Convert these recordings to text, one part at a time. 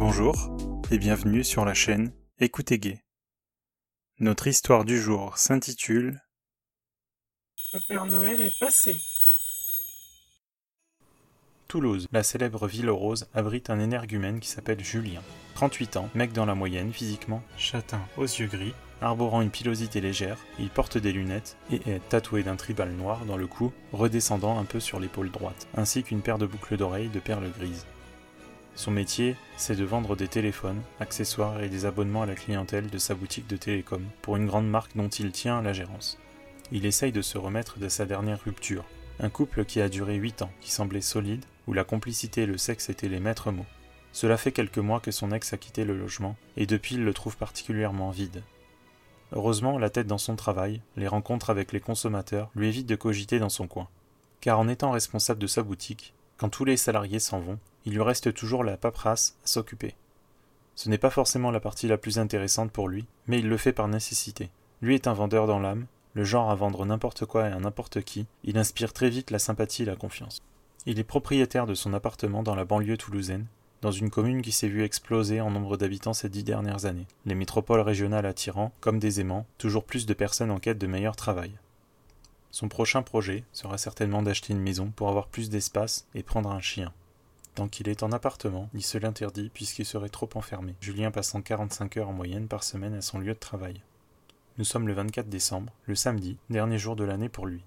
Bonjour et bienvenue sur la chaîne Écoutez Gay. Notre histoire du jour s'intitule Le Père Noël est passé. Toulouse, la célèbre ville rose, abrite un énergumène qui s'appelle Julien. 38 ans, mec dans la moyenne physiquement, châtain aux yeux gris, arborant une pilosité légère, il porte des lunettes et est tatoué d'un tribal noir dans le cou, redescendant un peu sur l'épaule droite, ainsi qu'une paire de boucles d'oreilles de perles grises. Son métier, c'est de vendre des téléphones, accessoires et des abonnements à la clientèle de sa boutique de télécom pour une grande marque dont il tient la gérance. Il essaye de se remettre de sa dernière rupture, un couple qui a duré 8 ans, qui semblait solide, où la complicité et le sexe étaient les maîtres mots. Cela fait quelques mois que son ex a quitté le logement, et depuis il le trouve particulièrement vide. Heureusement, la tête dans son travail, les rencontres avec les consommateurs lui évitent de cogiter dans son coin. Car en étant responsable de sa boutique, quand tous les salariés s'en vont, il lui reste toujours la paperasse à s'occuper. Ce n'est pas forcément la partie la plus intéressante pour lui, mais il le fait par nécessité. Lui est un vendeur dans l'âme, le genre à vendre n'importe quoi et à n'importe qui, il inspire très vite la sympathie et la confiance. Il est propriétaire de son appartement dans la banlieue toulousaine, dans une commune qui s'est vue exploser en nombre d'habitants ces dix dernières années, les métropoles régionales attirant, comme des aimants, toujours plus de personnes en quête de meilleur travail. Son prochain projet sera certainement d'acheter une maison pour avoir plus d'espace et prendre un chien. Tant qu'il est en appartement, il se l'interdit puisqu'il serait trop enfermé, Julien passant 45 heures en moyenne par semaine à son lieu de travail. Nous sommes le 24 décembre, le samedi, dernier jour de l'année pour lui.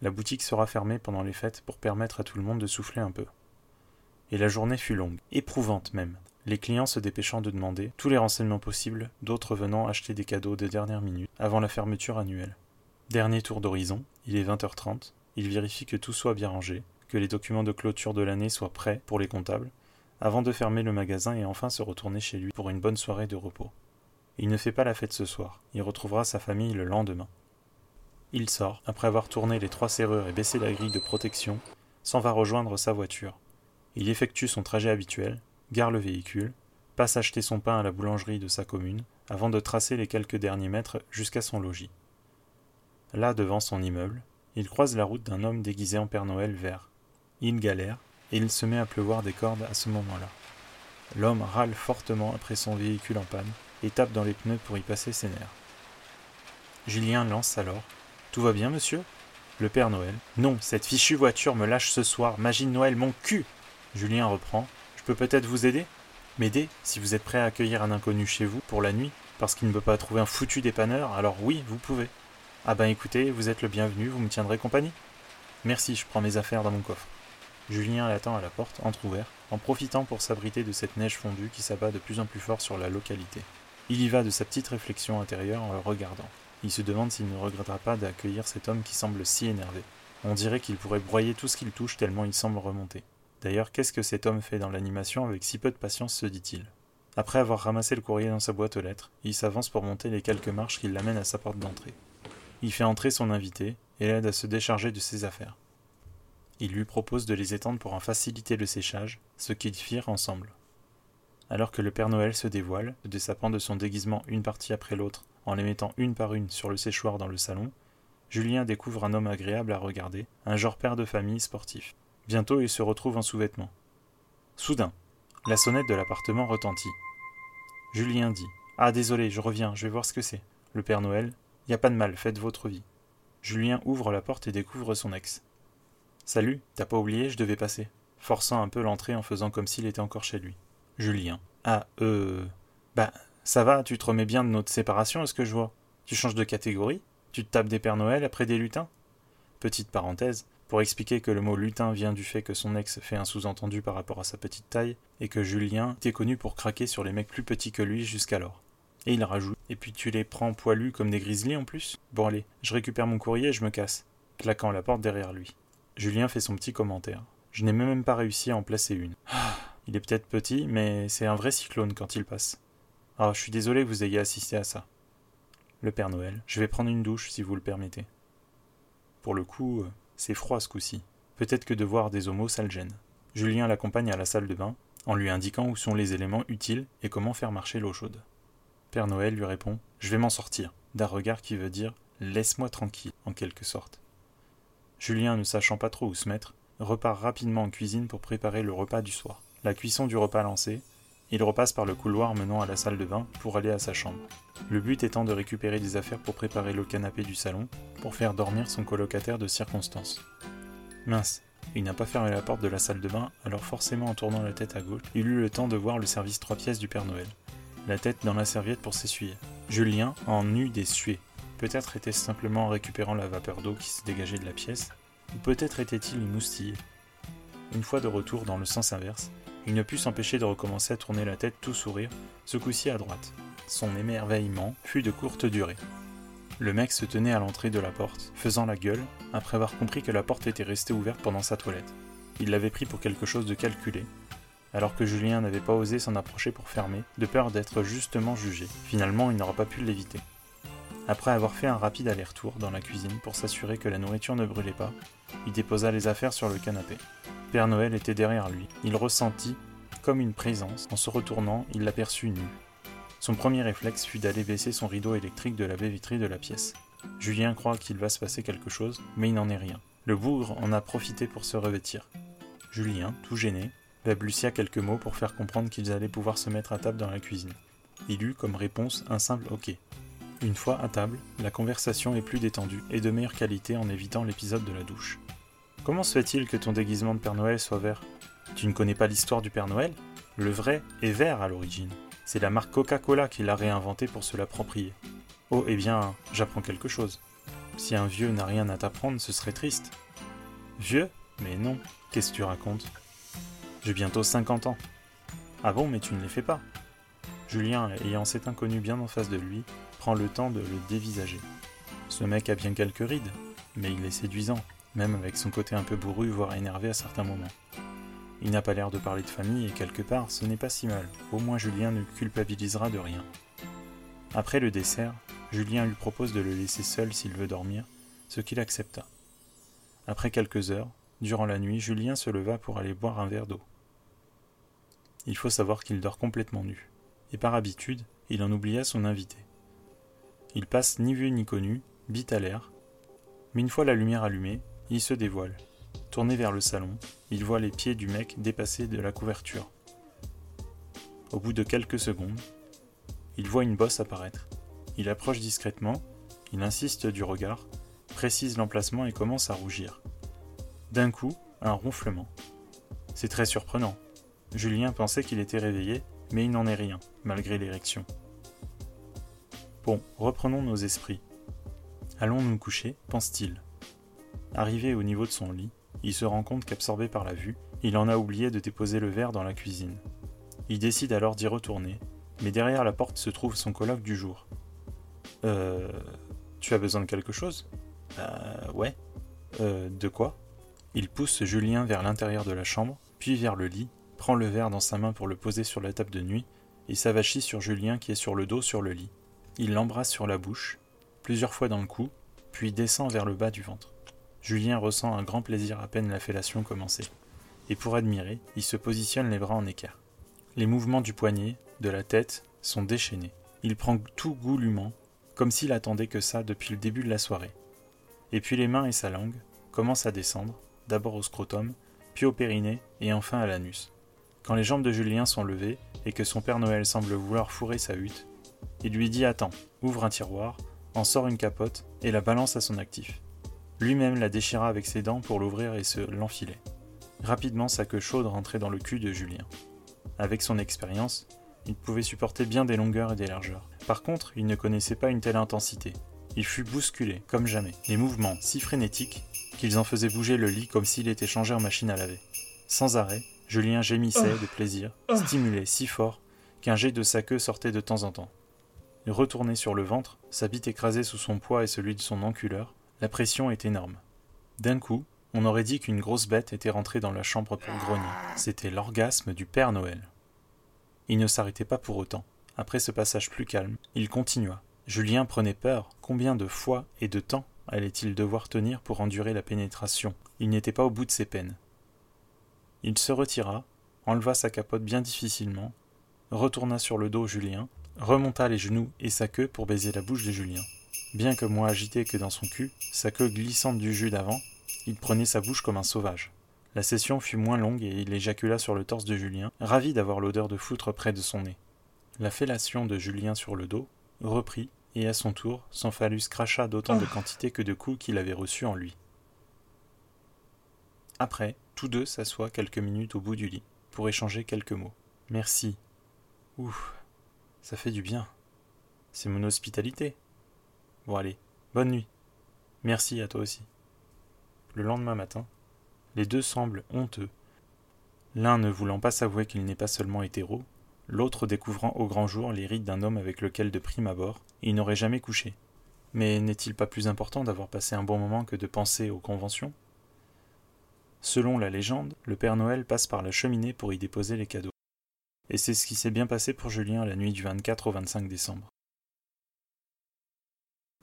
La boutique sera fermée pendant les fêtes pour permettre à tout le monde de souffler un peu. Et la journée fut longue, éprouvante même, les clients se dépêchant de demander tous les renseignements possibles, d'autres venant acheter des cadeaux de dernière minute avant la fermeture annuelle. Dernier tour d'horizon, il est 20h30, il vérifie que tout soit bien rangé, que les documents de clôture de l'année soient prêts pour les comptables, avant de fermer le magasin et enfin se retourner chez lui pour une bonne soirée de repos. Il ne fait pas la fête ce soir, il retrouvera sa famille le lendemain. Il sort, après avoir tourné les trois serrures et baissé la grille de protection, s'en va rejoindre sa voiture. Il effectue son trajet habituel, gare le véhicule, passe acheter son pain à la boulangerie de sa commune, avant de tracer les quelques derniers mètres jusqu'à son logis. Là, devant son immeuble, il croise la route d'un homme déguisé en Père Noël vert. Il galère, et il se met à pleuvoir des cordes à ce moment-là. L'homme râle fortement après son véhicule en panne et tape dans les pneus pour y passer ses nerfs. Julien lance alors Tout va bien, monsieur? Le Père Noël Non, cette fichue voiture me lâche ce soir. Magie Noël, mon cul Julien reprend Je peux peut-être vous aider? M'aider Si vous êtes prêt à accueillir un inconnu chez vous pour la nuit, parce qu'il ne peut pas trouver un foutu dépanneur, alors oui, vous pouvez. Ah ben écoutez, vous êtes le bienvenu, vous me tiendrez compagnie Merci, je prends mes affaires dans mon coffre. Julien l'attend à la porte, entr'ouverte, en profitant pour s'abriter de cette neige fondue qui s'abat de plus en plus fort sur la localité. Il y va de sa petite réflexion intérieure en le regardant. Il se demande s'il ne regrettera pas d'accueillir cet homme qui semble si énervé. On dirait qu'il pourrait broyer tout ce qu'il touche tellement il semble remonter. D'ailleurs, qu'est-ce que cet homme fait dans l'animation avec si peu de patience, se dit-il. Après avoir ramassé le courrier dans sa boîte aux lettres, il s'avance pour monter les quelques marches qui l'amènent à sa porte d'entrée. Il fait entrer son invité et l'aide à se décharger de ses affaires. Il lui propose de les étendre pour en faciliter le séchage, ce qu'ils firent ensemble. Alors que le Père Noël se dévoile, se dessapant de son déguisement une partie après l'autre, en les mettant une par une sur le séchoir dans le salon, Julien découvre un homme agréable à regarder, un genre père de famille sportif. Bientôt il se retrouve en sous-vêtements. Soudain, la sonnette de l'appartement retentit. Julien dit Ah désolé, je reviens, je vais voir ce que c'est. Le Père Noël Y pas de mal, faites votre vie. Julien ouvre la porte et découvre son ex. Salut, t'as pas oublié, je devais passer. Forçant un peu l'entrée en faisant comme s'il était encore chez lui. Julien. Ah, euh. Bah, ça va, tu te remets bien de notre séparation, est-ce que je vois? Tu changes de catégorie? Tu te tapes des Pères Noël après des lutins? Petite parenthèse, pour expliquer que le mot lutin vient du fait que son ex fait un sous-entendu par rapport à sa petite taille, et que Julien était connu pour craquer sur les mecs plus petits que lui jusqu'alors. Et il rajoute Et puis tu les prends poilus comme des grizzlies en plus Bon allez, je récupère mon courrier et je me casse, claquant la porte derrière lui. Julien fait son petit commentaire. Je n'ai même pas réussi à en placer une. Ah, il est peut-être petit, mais c'est un vrai cyclone quand il passe. Ah, je suis désolé que vous ayez assisté à ça. Le Père Noël, je vais prendre une douche si vous le permettez. Pour le coup, euh, c'est froid ce coup-ci. Peut-être que de voir des homos, ça le gêne. Julien l'accompagne à la salle de bain, en lui indiquant où sont les éléments utiles et comment faire marcher l'eau chaude. Père Noël lui répond Je vais m'en sortir, d'un regard qui veut dire Laisse-moi tranquille, en quelque sorte. Julien, ne sachant pas trop où se mettre, repart rapidement en cuisine pour préparer le repas du soir. La cuisson du repas lancée, Il repasse par le couloir menant à la salle de bain pour aller à sa chambre. Le but étant de récupérer des affaires pour préparer le canapé du salon, pour faire dormir son colocataire de circonstance. Mince, il n'a pas fermé la porte de la salle de bain, alors forcément en tournant la tête à gauche, il eut le temps de voir le service trois pièces du Père Noël. La tête dans la serviette pour s'essuyer. Julien en eut des suées. Peut-être était-ce simplement en récupérant la vapeur d'eau qui se dégageait de la pièce, ou peut-être était-il moustillé. Une fois de retour dans le sens inverse, il ne put s'empêcher de recommencer à tourner la tête tout sourire, ce coup-ci à droite. Son émerveillement fut de courte durée. Le mec se tenait à l'entrée de la porte, faisant la gueule, après avoir compris que la porte était restée ouverte pendant sa toilette. Il l'avait pris pour quelque chose de calculé, alors que Julien n'avait pas osé s'en approcher pour fermer, de peur d'être justement jugé. Finalement, il n'aura pas pu l'éviter. Après avoir fait un rapide aller-retour dans la cuisine pour s'assurer que la nourriture ne brûlait pas, il déposa les affaires sur le canapé. Père Noël était derrière lui. Il ressentit comme une présence. En se retournant, il l'aperçut nu. Son premier réflexe fut d'aller baisser son rideau électrique de la baie vitrée de la pièce. Julien croit qu'il va se passer quelque chose, mais il n'en est rien. Le bougre en a profité pour se revêtir. Julien, tout gêné, balbutia quelques mots pour faire comprendre qu'ils allaient pouvoir se mettre à table dans la cuisine. Il eut comme réponse un simple OK. Une fois à table, la conversation est plus détendue et de meilleure qualité en évitant l'épisode de la douche. Comment se fait-il que ton déguisement de Père Noël soit vert? Tu ne connais pas l'histoire du Père Noël? Le vrai est vert à l'origine. C'est la marque Coca-Cola qui l'a réinventé pour se l'approprier. Oh, eh bien, j'apprends quelque chose. Si un vieux n'a rien à t'apprendre, ce serait triste. Vieux? Mais non, qu'est-ce que tu racontes? J'ai bientôt 50 ans. Ah bon, mais tu ne les fais pas. Julien, ayant cet inconnu bien en face de lui, prend le temps de le dévisager. Ce mec a bien quelques rides, mais il est séduisant, même avec son côté un peu bourru, voire énervé à certains moments. Il n'a pas l'air de parler de famille et quelque part, ce n'est pas si mal. Au moins Julien ne culpabilisera de rien. Après le dessert, Julien lui propose de le laisser seul s'il veut dormir, ce qu'il accepta. Après quelques heures, durant la nuit, Julien se leva pour aller boire un verre d'eau. Il faut savoir qu'il dort complètement nu, et par habitude, il en oublia son invité. Il passe ni vu ni connu, bite à l'air, mais une fois la lumière allumée, il se dévoile. Tourné vers le salon, il voit les pieds du mec dépasser de la couverture. Au bout de quelques secondes, il voit une bosse apparaître. Il approche discrètement, il insiste du regard, précise l'emplacement et commence à rougir. D'un coup, un ronflement. C'est très surprenant. Julien pensait qu'il était réveillé, mais il n'en est rien, malgré l'érection. Bon, reprenons nos esprits. Allons nous coucher, pense-t-il. Arrivé au niveau de son lit, il se rend compte qu'absorbé par la vue, il en a oublié de déposer le verre dans la cuisine. Il décide alors d'y retourner, mais derrière la porte se trouve son colloque du jour. Euh. Tu as besoin de quelque chose? Euh. Ouais. Euh. De quoi? Il pousse Julien vers l'intérieur de la chambre, puis vers le lit, prend le verre dans sa main pour le poser sur la table de nuit, et s'avachit sur Julien qui est sur le dos sur le lit. Il l'embrasse sur la bouche, plusieurs fois dans le cou, puis descend vers le bas du ventre. Julien ressent un grand plaisir à peine la fellation commencée. Et pour admirer, il se positionne les bras en équerre. Les mouvements du poignet, de la tête, sont déchaînés. Il prend tout goulûment, comme s'il attendait que ça depuis le début de la soirée. Et puis les mains et sa langue commencent à descendre, d'abord au scrotum, puis au périnée et enfin à l'anus. Quand les jambes de Julien sont levées et que son Père Noël semble vouloir fourrer sa hutte, il lui dit Attends, ouvre un tiroir, en sort une capote et la balance à son actif. Lui-même la déchira avec ses dents pour l'ouvrir et se l'enfiler. Rapidement, sa queue chaude rentrait dans le cul de Julien. Avec son expérience, il pouvait supporter bien des longueurs et des largeurs. Par contre, il ne connaissait pas une telle intensité. Il fut bousculé, comme jamais, des mouvements si frénétiques qu'ils en faisaient bouger le lit comme s'il était changé en machine à laver. Sans arrêt, Julien gémissait de plaisir, stimulé si fort qu'un jet de sa queue sortait de temps en temps. Il retournait sur le ventre, sa bite écrasée sous son poids et celui de son enculeur, la pression est énorme. D'un coup, on aurait dit qu'une grosse bête était rentrée dans la chambre pour grogner. C'était l'orgasme du Père Noël. Il ne s'arrêtait pas pour autant. Après ce passage plus calme, il continua. Julien prenait peur. Combien de fois et de temps allait-il devoir tenir pour endurer la pénétration? Il n'était pas au bout de ses peines. Il se retira, enleva sa capote bien difficilement, retourna sur le dos Julien, remonta les genoux et sa queue pour baiser la bouche de Julien. Bien que moins agité que dans son cul, sa queue glissante du jus d'avant, il prenait sa bouche comme un sauvage. La session fut moins longue et il éjacula sur le torse de Julien, ravi d'avoir l'odeur de foutre près de son nez. La fellation de Julien sur le dos reprit, et à son tour, son phallus cracha d'autant de quantité que de coups qu'il avait reçus en lui. Après, tous deux s'assoient quelques minutes au bout du lit, pour échanger quelques mots. Merci. Ouf, ça fait du bien. C'est mon hospitalité. Bon allez, bonne nuit. Merci à toi aussi. Le lendemain matin, les deux semblent honteux, l'un ne voulant pas s'avouer qu'il n'est pas seulement hétéro, l'autre découvrant au grand jour les rides d'un homme avec lequel de prime abord il n'aurait jamais couché. Mais n'est-il pas plus important d'avoir passé un bon moment que de penser aux conventions? Selon la légende, le Père Noël passe par la cheminée pour y déposer les cadeaux. Et c'est ce qui s'est bien passé pour Julien la nuit du 24 au 25 décembre.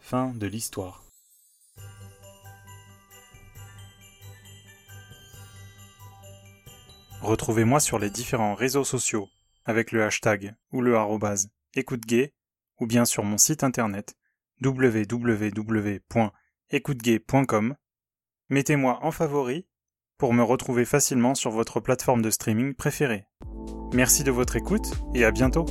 Fin de l'histoire. Retrouvez-moi sur les différents réseaux sociaux avec le hashtag ou le arrobase écoute-gay ou bien sur mon site internet www.écoutegay.com. Mettez-moi en favori pour me retrouver facilement sur votre plateforme de streaming préférée. Merci de votre écoute et à bientôt